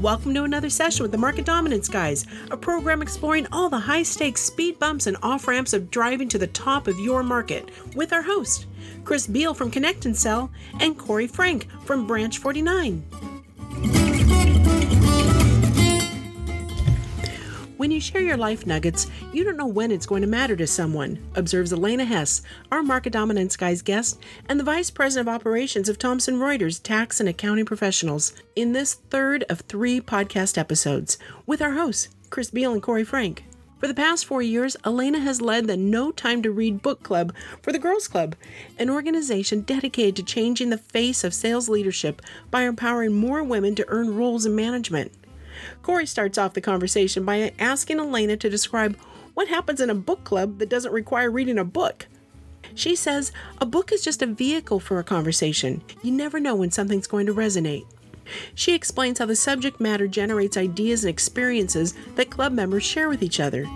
Welcome to another session with the Market Dominance Guys, a program exploring all the high stakes speed bumps and off ramps of driving to the top of your market with our host, Chris Beall from Connect and Sell, and Corey Frank from Branch 49. When you share your life nuggets, you don't know when it's going to matter to someone, observes Elena Hess, our Market Dominance Guys guest and the Vice President of Operations of Thomson Reuters Tax and Accounting Professionals, in this third of three podcast episodes with our hosts, Chris Beall and Corey Frank. For the past four years, Elena has led the No Time to Read book club for the Girls Club, an organization dedicated to changing the face of sales leadership by empowering more women to earn roles in management. Corey starts off the conversation by asking Elena to describe what happens in a book club that doesn't require reading a book. She says a book is just a vehicle for a conversation. You never know when something's going to resonate. She explains how the subject matter generates ideas and experiences that club members share with each other.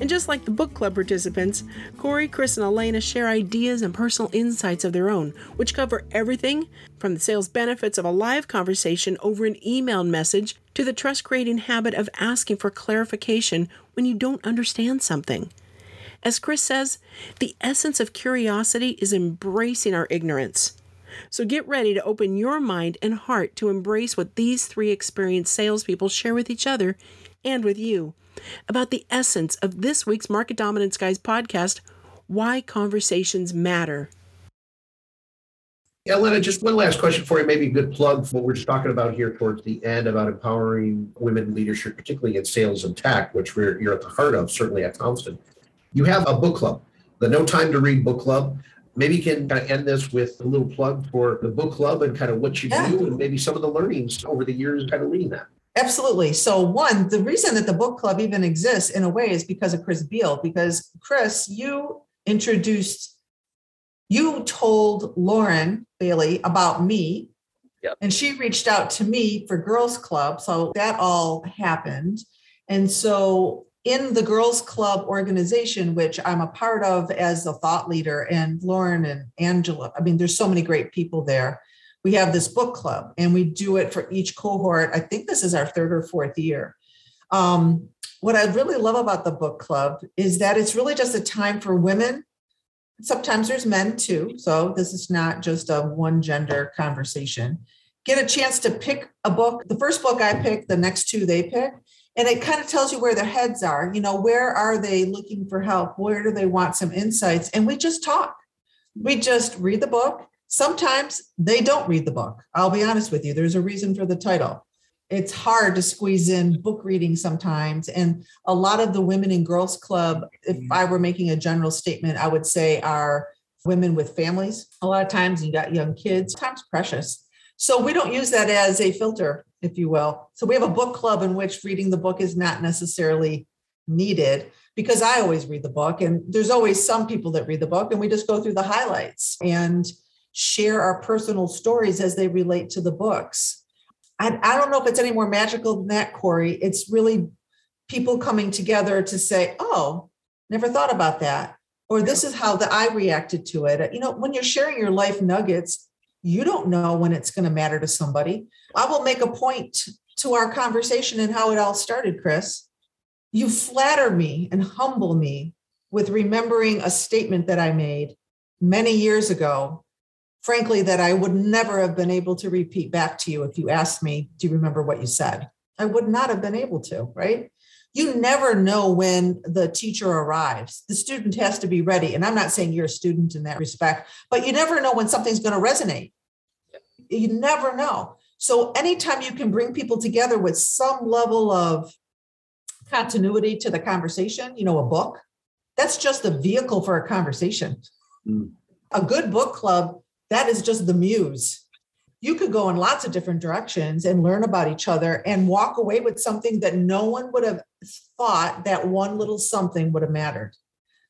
And just like the book club participants, Corey, Chris, and Elena share ideas and personal insights of their own, which cover everything from the sales benefits of a live conversation over an email message to the trust creating habit of asking for clarification when you don't understand something. As Chris says, the essence of curiosity is embracing our ignorance. So get ready to open your mind and heart to embrace what these three experienced salespeople share with each other and with you about the essence of this week's Market Dominance Guys podcast Why Conversations Matter. Yeah, Lena, just one last question for you, maybe a good plug for what we're just talking about here towards the end about empowering women leadership, particularly in sales and tech, which we're, you're at the heart of, certainly at Thomson. You have a book club, the No Time to Read book club. Maybe you can kind of end this with a little plug for the book club and kind of what you yeah. do and maybe some of the learnings over the years kind of leading that. Absolutely. So, one, the reason that the book club even exists in a way is because of Chris Beall. Because, Chris, you introduced, you told Lauren Bailey about me, yep. and she reached out to me for Girls Club. So, that all happened. And so, in the Girls Club organization, which I'm a part of as a thought leader, and Lauren and Angela, I mean, there's so many great people there we have this book club and we do it for each cohort. I think this is our third or fourth year. Um, what I really love about the book club is that it's really just a time for women. Sometimes there's men too. So this is not just a one gender conversation. Get a chance to pick a book. The first book I pick, the next two they pick. And it kind of tells you where their heads are. You know, where are they looking for help? Where do they want some insights? And we just talk. We just read the book Sometimes they don't read the book. I'll be honest with you, there's a reason for the title. It's hard to squeeze in book reading sometimes. And a lot of the women in Girls Club, if mm-hmm. I were making a general statement, I would say are women with families. A lot of times you got young kids, time's precious. So we don't use that as a filter, if you will. So we have a book club in which reading the book is not necessarily needed because I always read the book and there's always some people that read the book and we just go through the highlights. And share our personal stories as they relate to the books. I, I don't know if it's any more magical than that, Corey. It's really people coming together to say, oh, never thought about that. Or this is how the I reacted to it. You know, when you're sharing your life nuggets, you don't know when it's going to matter to somebody. I will make a point to our conversation and how it all started, Chris. You flatter me and humble me with remembering a statement that I made many years ago frankly, that I would never have been able to repeat back to you if you asked me, Do you remember what you said? I would not have been able to, right? You never know when the teacher arrives. The student has to be ready. And I'm not saying you're a student in that respect, but you never know when something's going to resonate. You never know. So, anytime you can bring people together with some level of continuity to the conversation, you know, a book, that's just a vehicle for a conversation. Mm. A good book club that is just the muse. You could go in lots of different directions and learn about each other and walk away with something that no one would have thought that one little something would have mattered.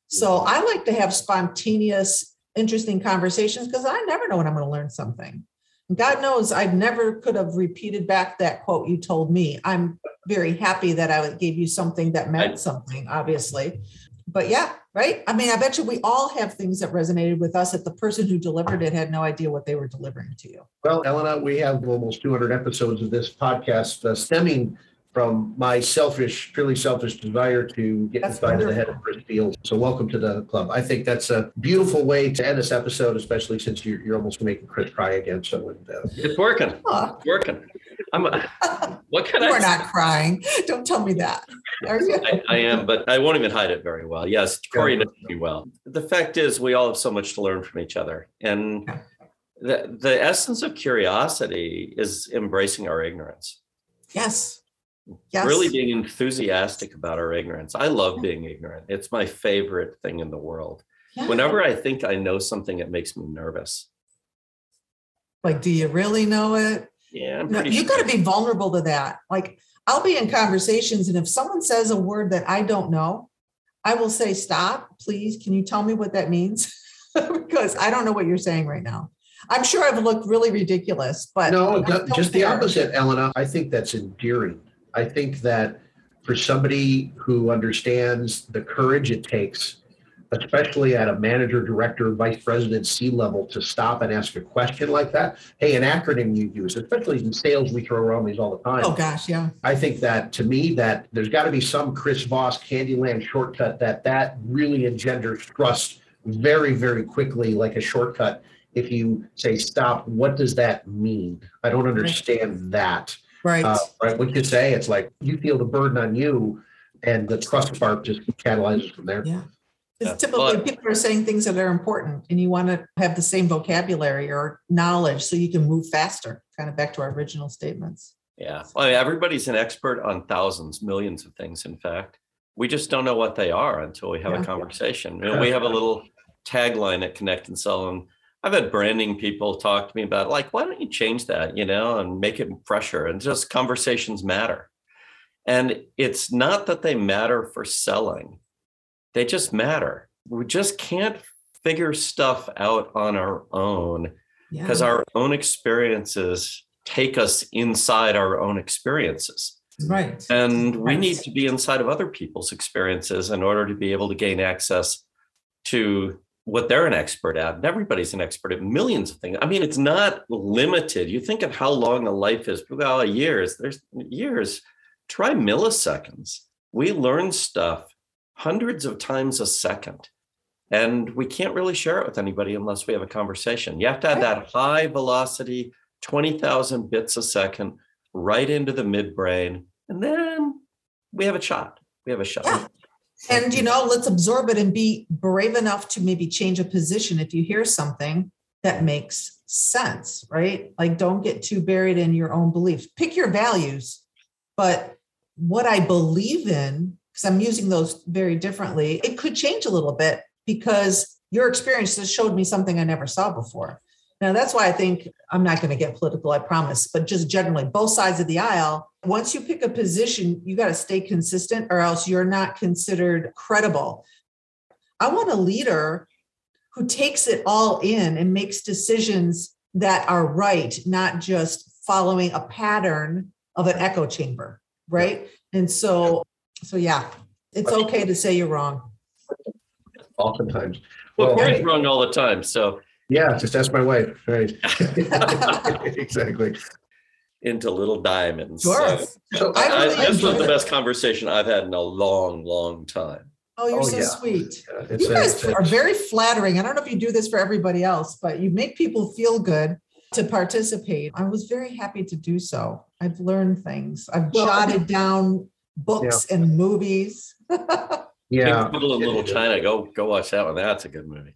So I like to have spontaneous, interesting conversations because I never know when I'm going to learn something. God knows I never could have repeated back that quote you told me. I'm very happy that I gave you something that meant something, obviously. But yeah, right? I mean, I bet you we all have things that resonated with us that the person who delivered it had no idea what they were delivering to you. Well, Elena, we have almost 200 episodes of this podcast uh, stemming from my selfish, purely selfish desire to get That's inside of the head of Chris Beall's. So welcome to the club. I think that's a beautiful way to end this episode, especially since you're, you're almost making Chris cry again. So uh, It's working. Huh. It's working. I'm. a, What can You I? are not crying. Don't tell me that. Are you? I, I am, but I won't even hide it very well. Yes, Corey knows me well. The fact is, we all have so much to learn from each other, and the the essence of curiosity is embracing our ignorance. Yes. Yes. Really being enthusiastic about our ignorance. I love being ignorant. It's my favorite thing in the world. Yeah. Whenever I think I know something, it makes me nervous. Like, do you really know it? Yeah, I'm No, pretty you got to be vulnerable to that. Like, I'll be in conversations, and if someone says a word that I don't know, I will say, Stop, please. Can you tell me what that means? because I don't know what you're saying right now. I'm sure I've looked really ridiculous, but no, I no, don't just the opposite, Elena. I think that's endearing. I think that for somebody who understands the courage it takes, especially at a manager, director, vice president, C level, to stop and ask a question like that. Hey, an acronym you use, especially in sales, we throw around these all the time. Oh, gosh. Yeah. I think that to me that there's got to be some Chris Voss Candyland shortcut that that really engenders trust very very quickly like a shortcut. If you say stop, what does that mean? I don't understand that. Right. Uh, right? What you say, it's like you feel the burden on you, and the trust part just catalyzes from there. yeah. Yeah. It's typically But- people are saying things that are important, and you want to have the same vocabulary or knowledge so you can move faster. Kind of back to our original statements. Yeah. Well, everybody's an expert on thousands, millions of things, in fact. We just don't know what they are until we have Yeah. a conversation. You know, we have a little tagline at Connect and Sell, and I've had branding people talk to me about, like, why don't you change that, you know, and make it fresher and just conversations matter. And it's not that they matter for selling, they just matter. We just can't figure stuff out on our own Yeah. because our own experiences take us inside our own experiences. right. And we Right. need to be inside of other people's experiences in order to be able to gain access to what they're an expert at. And everybody's an expert at millions of things. I mean, it's not limited. You think of how long a life is, well, years, there's years. Try milliseconds. We learn stuff hundreds of times a second. And we can't really share it with anybody unless we have a conversation. You have to have that high velocity, 20,000 bits a second, right into the midbrain. And then we have a shot. We have a shot. Yeah. And you know, let's absorb it and be brave enough to maybe change a position if you hear something that makes sense, right? Like don't get too buried in your own beliefs. Pick your values, but what I believe in, because I'm using those very differently, it could change a little bit because your experience has showed me something I never saw before. Now, that's why I think I'm not going to get political, I promise, but just generally, both sides of the aisle, once you pick a position, you got to stay consistent or else you're not considered credible. I want a leader who takes it all in and makes decisions that are right, not just following a pattern of an echo chamber, right? And so, so yeah, it's okay to say you're wrong. Oftentimes. Well, Well, Corey's hey. wrong all the time. So Yeah, just ask my wife. Right. exactly. into little diamonds. Sure. So So I I, really this was enjoyed the best conversation I've had in a long, long time. Oh, you're Oh, so yeah. sweet. it's You guys a- are very flattering. I don't know if you do this for everybody else, but you make people feel good to participate. I was very happy to do so. I've learned things. I've Well, jotted down books and movies. yeah. Big Little Little China. Go go watch that one. That's a good movie.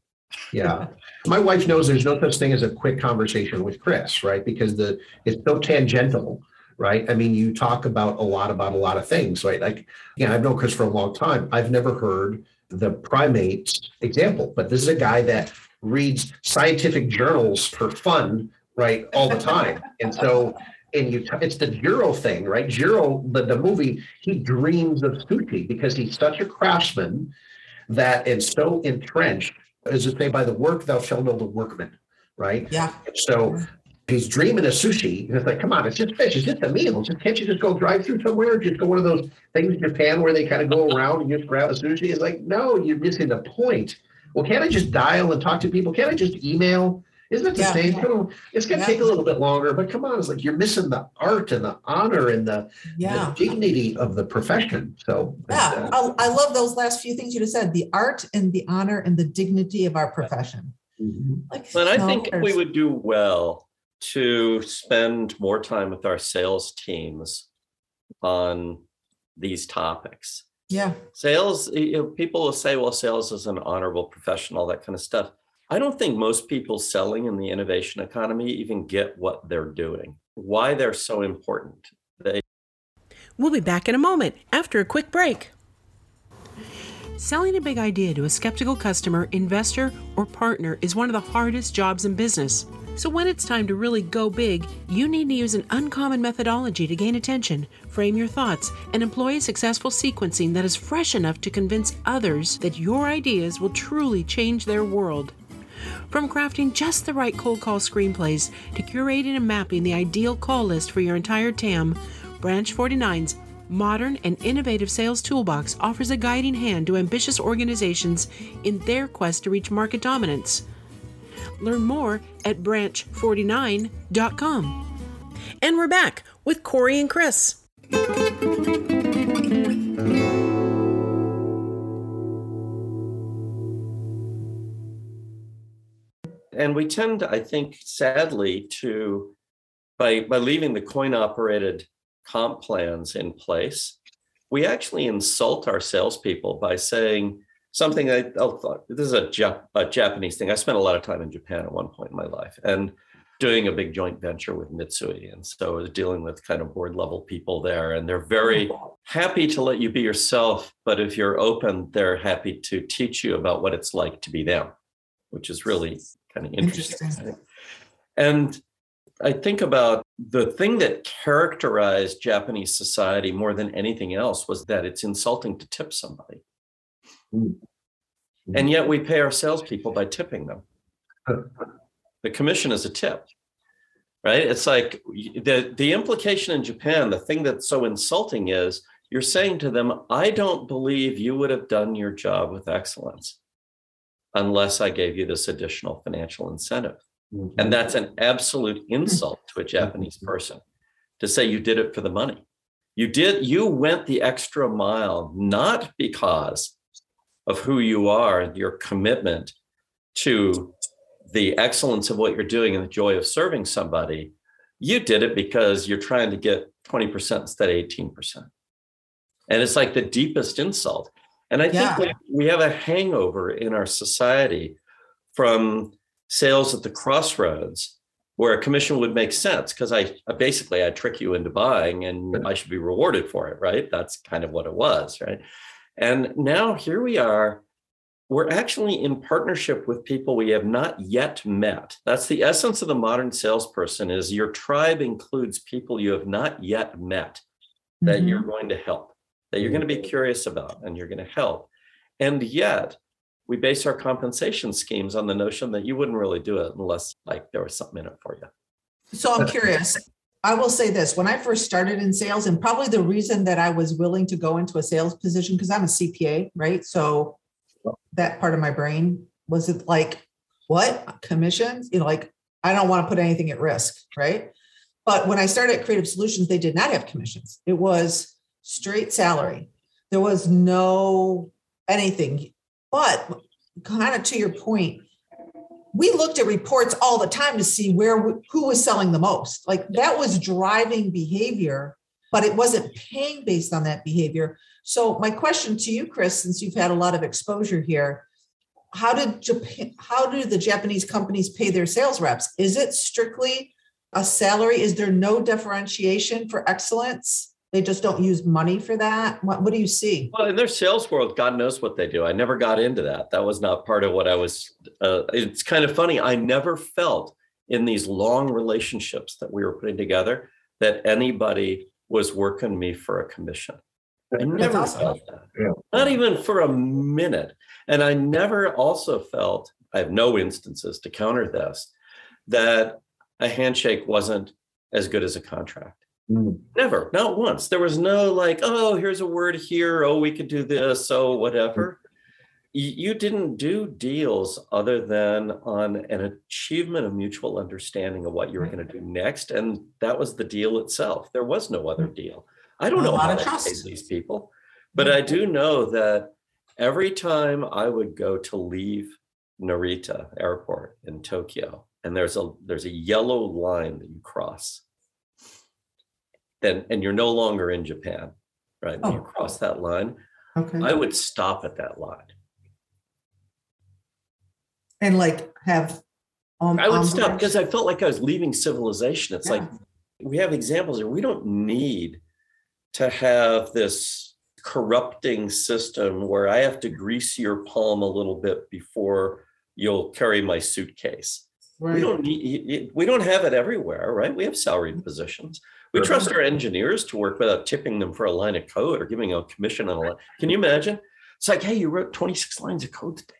Yeah. My wife knows there's no such thing as a quick conversation with Chris, right? Because the it's so tangential, right? I mean, you talk about a lot about a lot of things, right? Like, yeah, I've known Chris for a long time. I've never heard the primates example, but this is a guy that reads scientific journals for fun, right, all the time. And so and you it's the Jiro thing, right? Jiro, the, the movie, he dreams of sushi because he's such a craftsman that is so entrenched, as it say, by the work thou shalt know the workman, right? Yeah. So he's dreaming of sushi. And it's like, come on, it's just fish. It's just a meal. Just can't you just go drive through somewhere? Just go one of those things in Japan where they kind of go around and just grab a sushi. It's like, no, you're missing the point. Well, can't I just dial and talk to people? Can't I just email? Isn't it the Yeah. same? Come on, It's going to Yeah. take a little bit longer, but come on, it's like you're missing the art and the honor and the, Yeah. the dignity of the profession. So, Yeah, uh, I, I love those last few things you just said, the art and the honor and the dignity of our profession. mhm. Like, And I no think we would do well to spend more time with our sales teams on these topics. Yeah, Sales, you know, people will say, well, sales is an honorable profession, all that kind of stuff. I don't think most people selling in the innovation economy even get what they're doing, why they're so important. They We'll be back in a moment after a quick break. Selling a big idea to a skeptical customer, investor, or partner is one of the hardest jobs in business. So, when it's time to really go big, you need to use an uncommon methodology to gain attention, frame your thoughts, and employ a successful sequencing that is fresh enough to convince others that your ideas will truly change their world. From crafting just the right cold call screenplays to curating and mapping the ideal call list for your entire TAM, Branch 49's modern and innovative sales toolbox offers a guiding hand to ambitious organizations in their quest to reach market dominance. Learn more at branch49.com. And we're back with Corey and Chris. And we tend, I think, sadly, to by by leaving the coin operated comp plans in place, we actually insult our salespeople by saying something. I oh, this is a, Jap- a Japanese thing. I spent a lot of time in Japan at one point in my life, and doing a big joint venture with Mitsui, and so I was dealing with kind of board level people there, and they're very happy to let you be yourself, but if you're open, they're happy to teach you about what it's like to be them, which is really kind of interesting. Interesting. And I think about the thing that characterized Japanese society more than anything else was that it's insulting to tip somebody. Mm. And yet we pay our salespeople by tipping them. The commission is a tip, right? It's like the, the implication in Japan, the thing that's so insulting is you're saying to them, I don't believe you would have done your job with excellence unless I gave you this additional financial incentive. Mm-hmm. And that's an absolute hmm. insult to a mm-hmm. Japanese person to say you did it for the money. You did, you went the extra mile, not because of who you are and your commitment to the excellence of what you're doing and the joy of serving somebody. You did it because you're trying to get 20% instead of 18%. And it's like the deepest insult. And I Yeah. think we, we have a hangover in our society from sales at the crossroads where a commission would make sense because I I basically I trick you into buying and I should be rewarded for it, right? That's kind of what it was, right? And now here we are. We're actually in partnership with people we have not yet met. That's the essence of the modern salesperson is your tribe includes people you have not yet met that Mhm. you're going to help, that you're going to be mm-hmm. curious about and you're going to help. And yet we base our compensation schemes on the notion that you wouldn't really do it unless like there was something in it for you. So I'm curious. I will say this when I first started in sales, and probably the reason that I was willing to go into a sales position, because I'm a CPA, right? So that part of my brain was it like, what commissions? You know, like I don't want to put anything at risk, right? But when I started at Creative Solutions, they did not have commissions. It was straight salary. There was no anything. But kind of to your point, we looked at reports all the time to see where who was selling the most. Like that was driving behavior, but it wasn't paying based on that behavior. So my question to you, Chris, since you've had a lot of exposure here, how did Japan, how do the Japanese companies pay their sales reps? Is it strictly a salary? Is there no differentiation for excellence? They just don't use money for that. What, what do you see? Well, in their sales world, God knows what they do. I never got into that. That was not part of what I was. Uh, it's kind of funny. I never felt in these long relationships that we were putting together that anybody was working me for a commission. I never awesome. felt that. Yeah. Not even for a minute. And I never also felt, I have no instances to counter this, that a handshake wasn't as good as a contract. Mm. Never, not once. There was no like, oh, here's a word here. Oh, we could do this. Oh, whatever. You didn't do deals other than on an achievement of mutual understanding of what you were going to do next. And that was the deal itself. There was no other deal. I don't know how to trust. these people, but I do know that every time I would go to leave Narita Airport in Tokyo, and there's a there's a yellow line that you cross, then and you're no longer in Japan, right? When you Oh. cross that line, Okay. I would stop at that line. and like have. Um, I would stop because I felt like I was leaving civilization. It's like we have examples here. We don't need to have this corrupting system where I have to grease your palm a little bit before you'll carry my suitcase. We don't need we don't have it everywhere, right? We have salaried positions. We trust our engineers to work without tipping them for a line of code or giving a commission on a line. Can you imagine? It's like, hey, you wrote 26 lines of code today.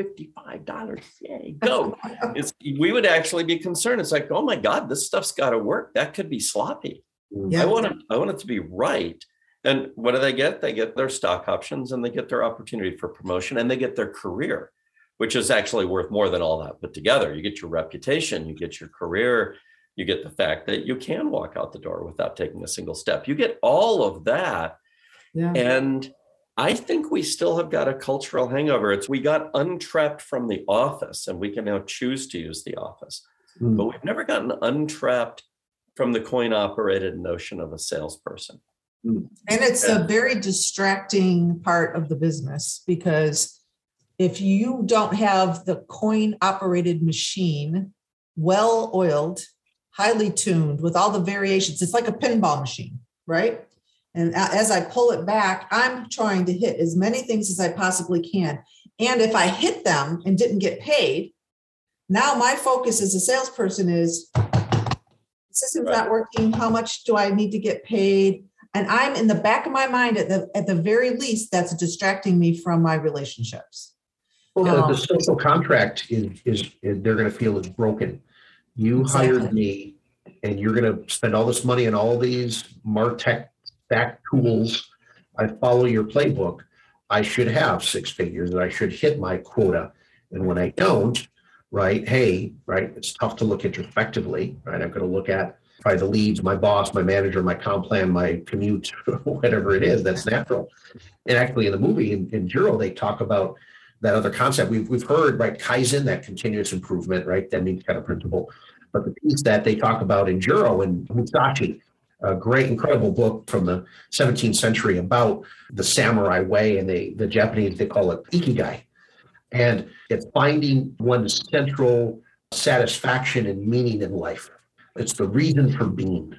$55. Yay, go. it's, we would actually be concerned. It's like, oh my God, this stuff's got to work. That could be sloppy. Yeah. I want it, I want it to be right. And what do they get? They get their stock options and they get their opportunity for promotion and they get their career, which is actually worth more than all that put together. You get your reputation, you get your career, you get the fact that you can walk out the door without taking a single step. You get all of that. Yeah. And I think we still have got a cultural hangover. It's we got untrapped from the office and we can now choose to use the office, Mm. but we've never gotten untrapped from the coin operated notion of a salesperson. And it's a very distracting part of the business because if you don't have the coin operated machine well oiled, highly tuned with all the variations, it's like a pinball machine, right? And as I pull it back, I'm trying to hit as many things as I possibly can. And if I hit them and didn't get paid, now my focus as a salesperson is the system's Right. not working. How much do I need to get paid? And I'm in the back of my mind at the at the very least, that's distracting me from my relationships. Well, the- Um, the social contract is, is, is they're gonna feel is broken. You hired me and you're gonna spend all this money on all these MarTech stack tools. I follow your playbook. I should have six figures and I should hit my quota. And when I don't, right, hey, right, it's tough to look introspectively, right? I'm gonna look at probably the leads, my boss, my manager, my comp plan, my commute, whatever it is, that's natural. And actually in the movie in, in Jiro, they talk about that other concept. We've, we've heard, right, Kaizen, that continuous improvement, right? That means kind of principle. But the piece that they talk about in Jiro and Musashi, a great, incredible book from the 17th century about the samurai way, and they, the Japanese, they call it ikigai. And it's finding one's central satisfaction and meaning in life. It's the reason for being.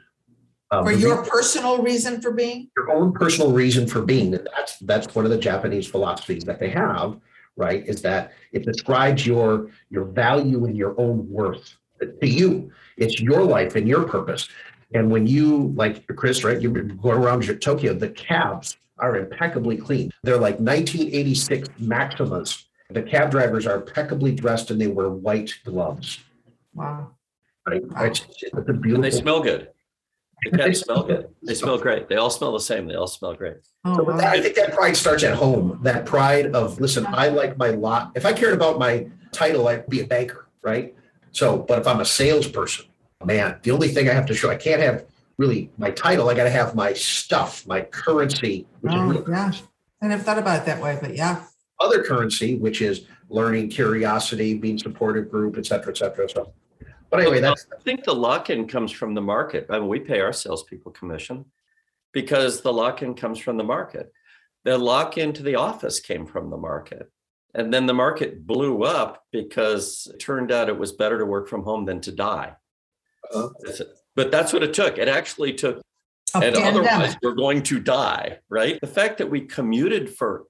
Um, For your reason- personal reason for being, your own personal reason for being. And that's that's one of the Japanese philosophies that they have, right? Is that it describes your your value and your own worth to you. It's your life and your purpose. And when you like Chris, right? You go around Tokyo, the cabs are impeccably clean. They're like 1986 Maximas. The cab drivers are impeccably dressed and they wear white gloves. wow. Right? It's, it's a And they smell good. The cats smell good. They smell great. They all smell the same. They all smell great. Oh, So with wow. that, I think that pride starts at home. That pride of, listen, I like my lot. If I cared about my title, I'd be a banker, right? So, but if I'm a salesperson, man, the only thing I have to show, I can't have really my title. I got to have my stuff, my currency, which is Oh, real yeah. I never thought about it that way, but yeah. other currency, which is learning, curiosity, being supportive group, et cetera, et cetera. So, but anyway, that's I think the lock-in comes from the market. I mean, we pay our salespeople commission because the lock-in comes from the market. The lock-in to the office came from the market. And then the market blew up because it turned out it was better to work from home than to die. Uh, That's it. But that's what it took. It actually took A and otherwise we're going to die, right? The fact that we commuted for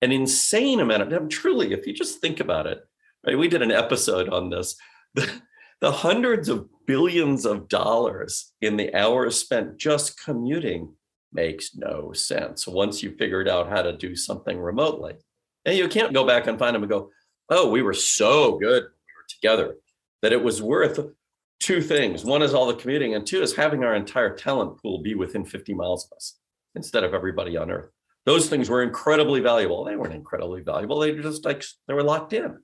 an insane amount of time, truly, if you just think about it, right? We did an episode on this. The, the hundreds of billions of dollars in the hours spent just commuting makes no sense once you figured out how to do something remotely. And you can't go back and find them and go, oh, we were so good we were together that it was worth two things. One is all the commuting, and two is having our entire talent pool be within 50 miles of us instead of everybody on Earth. Those things were incredibly valuable. They weren't incredibly valuable. They were just like they were locked in.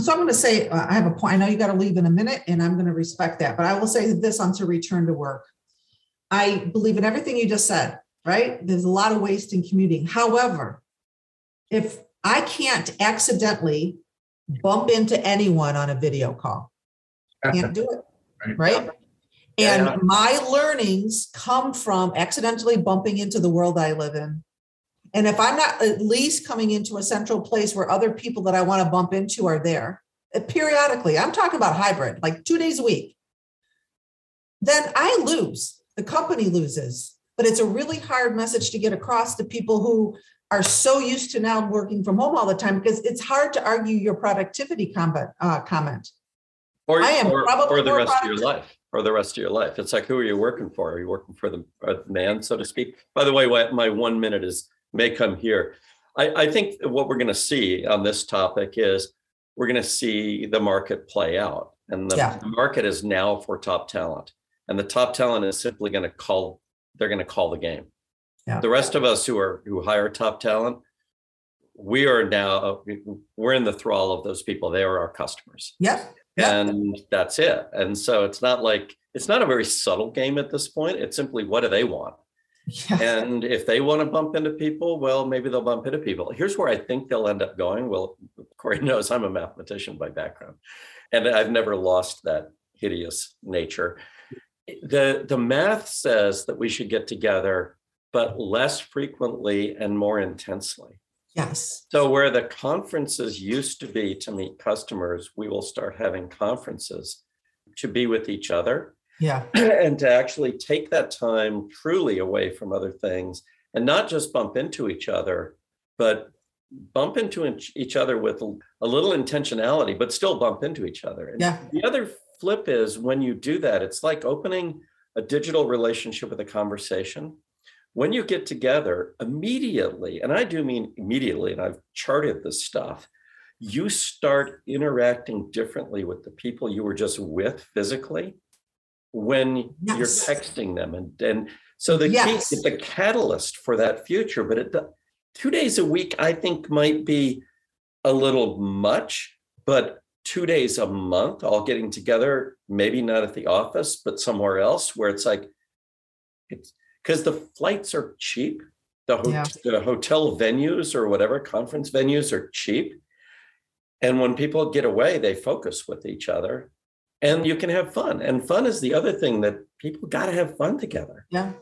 So I'm going to say, uh, I have a point. I know you got to leave in a minute, and I'm going to respect that. But I will say this on to return to work. I believe in everything you just said, right? There's a lot of waste in commuting. However, if I can't accidentally bump into anyone on a video call, can't do it, right? And my learnings come from accidentally bumping into the world I live in. And if I'm not at least coming into a central place where other people that I want to bump into are there uh, periodically, I'm talking about hybrid, like two days a week, then I lose. The company loses. But it's a really hard message to get across to people who are so used to now working from home all the time because it's hard to argue your productivity comment. Uh, comment. Or, I am or, probably or the rest of your life. Or the rest of your life. It's like, who are you working for? Are you working for the, uh, man, so to speak? By the way, my one minute is may come here. I, I think what we're going to see on this topic is we're going to see the market play out. And the Yeah. market is now for top talent. And the top talent is simply going to call, they're going to call the game. Yeah. The rest of us who are who hire top talent, we are now we're in the thrall of those people. They are our customers Yep. Yep. and that's it. And so it's not like it's not a very subtle game at this point. It's simply what do they want? Yeah. And if they want to bump into people, well, maybe they'll bump into people. Here's where I think they'll end up going. Well, Corey knows I'm a mathematician by background, and I've never lost that hideous nature. The the math says that we should get together, but less frequently and more intensely. Yes. So where the conferences used to be to meet customers, we will start having conferences to be with each other Yeah. and to actually take that time truly away from other things and not just bump into each other, but bump into each- other with a a little intentionality, but still bump into each other. And Yeah. The other flip is when you do that, it's like opening a digital relationship with a conversation. When you get together immediately, and I do mean immediately, and I've charted this stuff, you start interacting differently with the people you were just with physically when you're texting them. And, and so the Yes. key, it's a catalyst for that future, but it, two days a week, I think might be a little much, but two days a month, all getting together, maybe not at the office, but somewhere else where it's like, it's because the flights are cheap. The, hot- Yeah. the hotel venues or whatever conference venues are cheap. And when people get away, they focus with each other and you can have fun. And fun is the other thing that people got to have fun together. Yeah.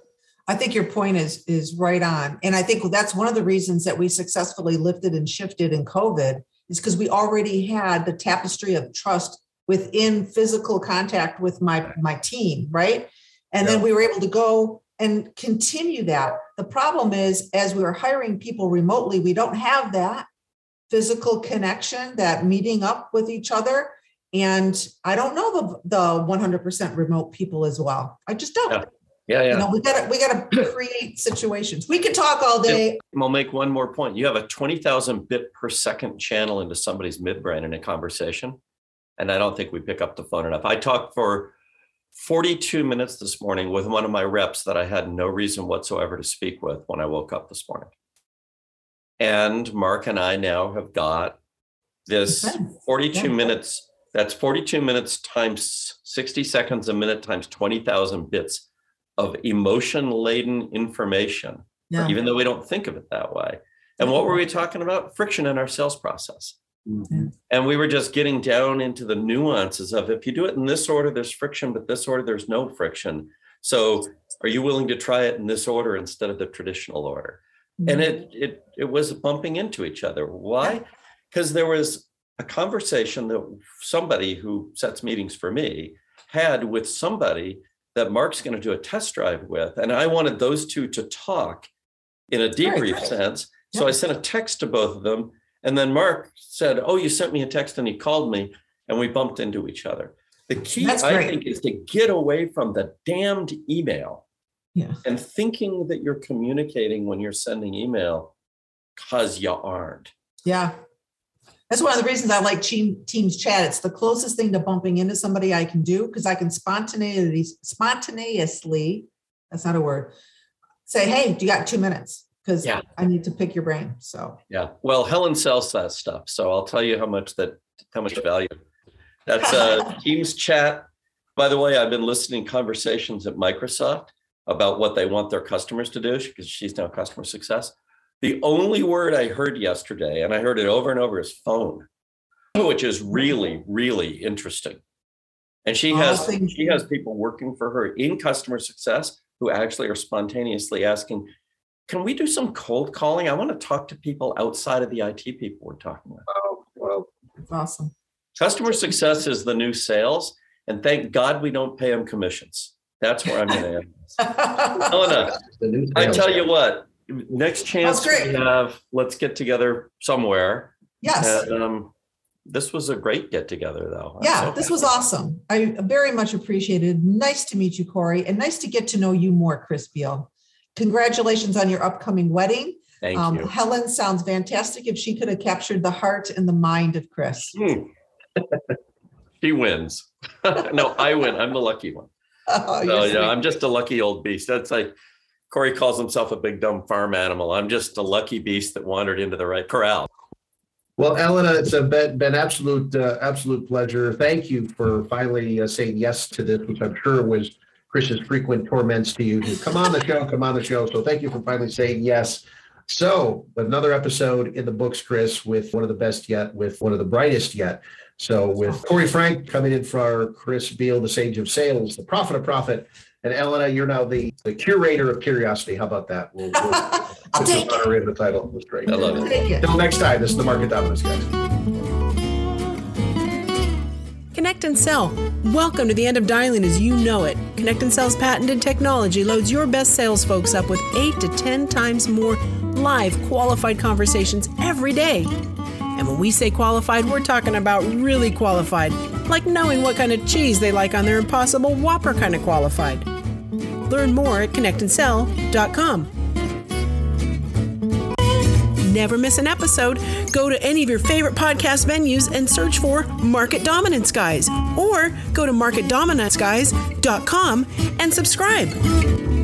I think your point is is right on. And I think that's one of the reasons that we successfully lifted and shifted in COVID is because we already had the tapestry of trust within physical contact with my my team, right? And then we were able to go and continue that. The problem is as we were hiring people remotely, we don't have that physical connection, that meeting up with each other. And I don't know the the 100% remote people as well. I just don't. Yeah. Yeah, You know, we gotta, we gotta create situations. We could talk all day. I'll make one more point. You have a 20,000 bit per second channel into somebody's midbrain in a conversation. And I don't think we pick up the phone enough. I talked for 42 minutes this morning with one of my reps that I had no reason whatsoever to speak with when I woke up this morning. And Mark and I now have got this 42 Yeah. minutes. That's 42 minutes times 60 seconds a minute times 20,000 bits of emotion laden information Yeah. even though we don't think of it that way. And what were we talking about? Friction in our sales process. Mhm. And we were just getting down into the nuances of if you do it in this order, there's friction, but this order, there's no friction. So are you willing to try it in this order instead of the traditional order? And it it it was bumping into each other. Why? Because there was a conversation that somebody who sets meetings for me had with somebody that Mark's going to do a test drive with. And I wanted those two to talk in a debrief good. sense. So I sent a text to both of them. And then Mark said, Oh, you sent me a text and he called me and we bumped into each other. The key, I think, is to get away from the damned email Yeah. and thinking that you're communicating when you're sending email because you aren't. Yeah. That's one of the reasons I like team, Teams chat. It's the closest thing to bumping into somebody I can do because I can spontaneously, spontaneously, that's not a word, say, hey, do you got two minutes? Because Yeah. I need to pick your brain. So Yeah. Well, Helen sells that stuff, so I'll tell you how much that how much value. That's uh Teams chat. By the way, I've been listening conversations at Microsoft about what they want their customers to do because she's now customer success. The only word I heard yesterday, and I heard it over and over, is phone, which is really, really interesting. And she has thank she has people working for her in customer success who actually are spontaneously asking, can we do some cold calling? I want to talk to people outside of the IT people we're talking about. Oh, well, it's awesome. Customer success is the new sales, and thank God we don't pay them commissions. That's where I'm going to end. this. Helena, I tell you what, next chance we have, let's get together somewhere. yes. And, um, this was a great get together, though. Yeah, so this was awesome. I very much appreciated. Nice to meet you, Corey, and nice to get to know you more, Chris Beall. Congratulations on your upcoming wedding. Thank Um, you. Helen sounds fantastic. If she could have captured the heart and the mind of Chris. Hmm. she wins. no, I win. I'm the lucky one. Oh, you're yeah, sweet. I'm just a lucky old beast. That's like Corey calls himself a big dumb farm animal. I'm just a lucky beast that wandered into the right corral. Well, Elena, it's a been, been absolute uh, absolute pleasure. Thank you for finally uh, saying yes to this, which I'm sure was Chris's frequent torments to you come on the show, come on the show. So thank you for finally saying yes. So another episode in the books, Chris, with one of the best yet, with one of the brightest yet. So with Corey Frank coming in for Chris Beall, the sage of sales, the prophet of profit, and Elena, you're now the, the curator of curiosity. How about that? We'll, we'll I'll put this take honor in the title. It was great. I love it. Take it. Until next time, this is the Market Dominance, guys. Connect and Sell. Welcome to the end of dialing as you know it. Connect and Sell's patented technology loads your best sales folks up with 8 to 10 times more live qualified conversations every day. And when we say qualified, we're talking about really qualified, like knowing what kind of cheese they like on their Impossible Whopper kind of qualified. Learn more at connectandsell.com. Never miss an episode. Go to any of your favorite podcast venues and search for Market Dominance Guys or go to marketdominancesguys.com and subscribe.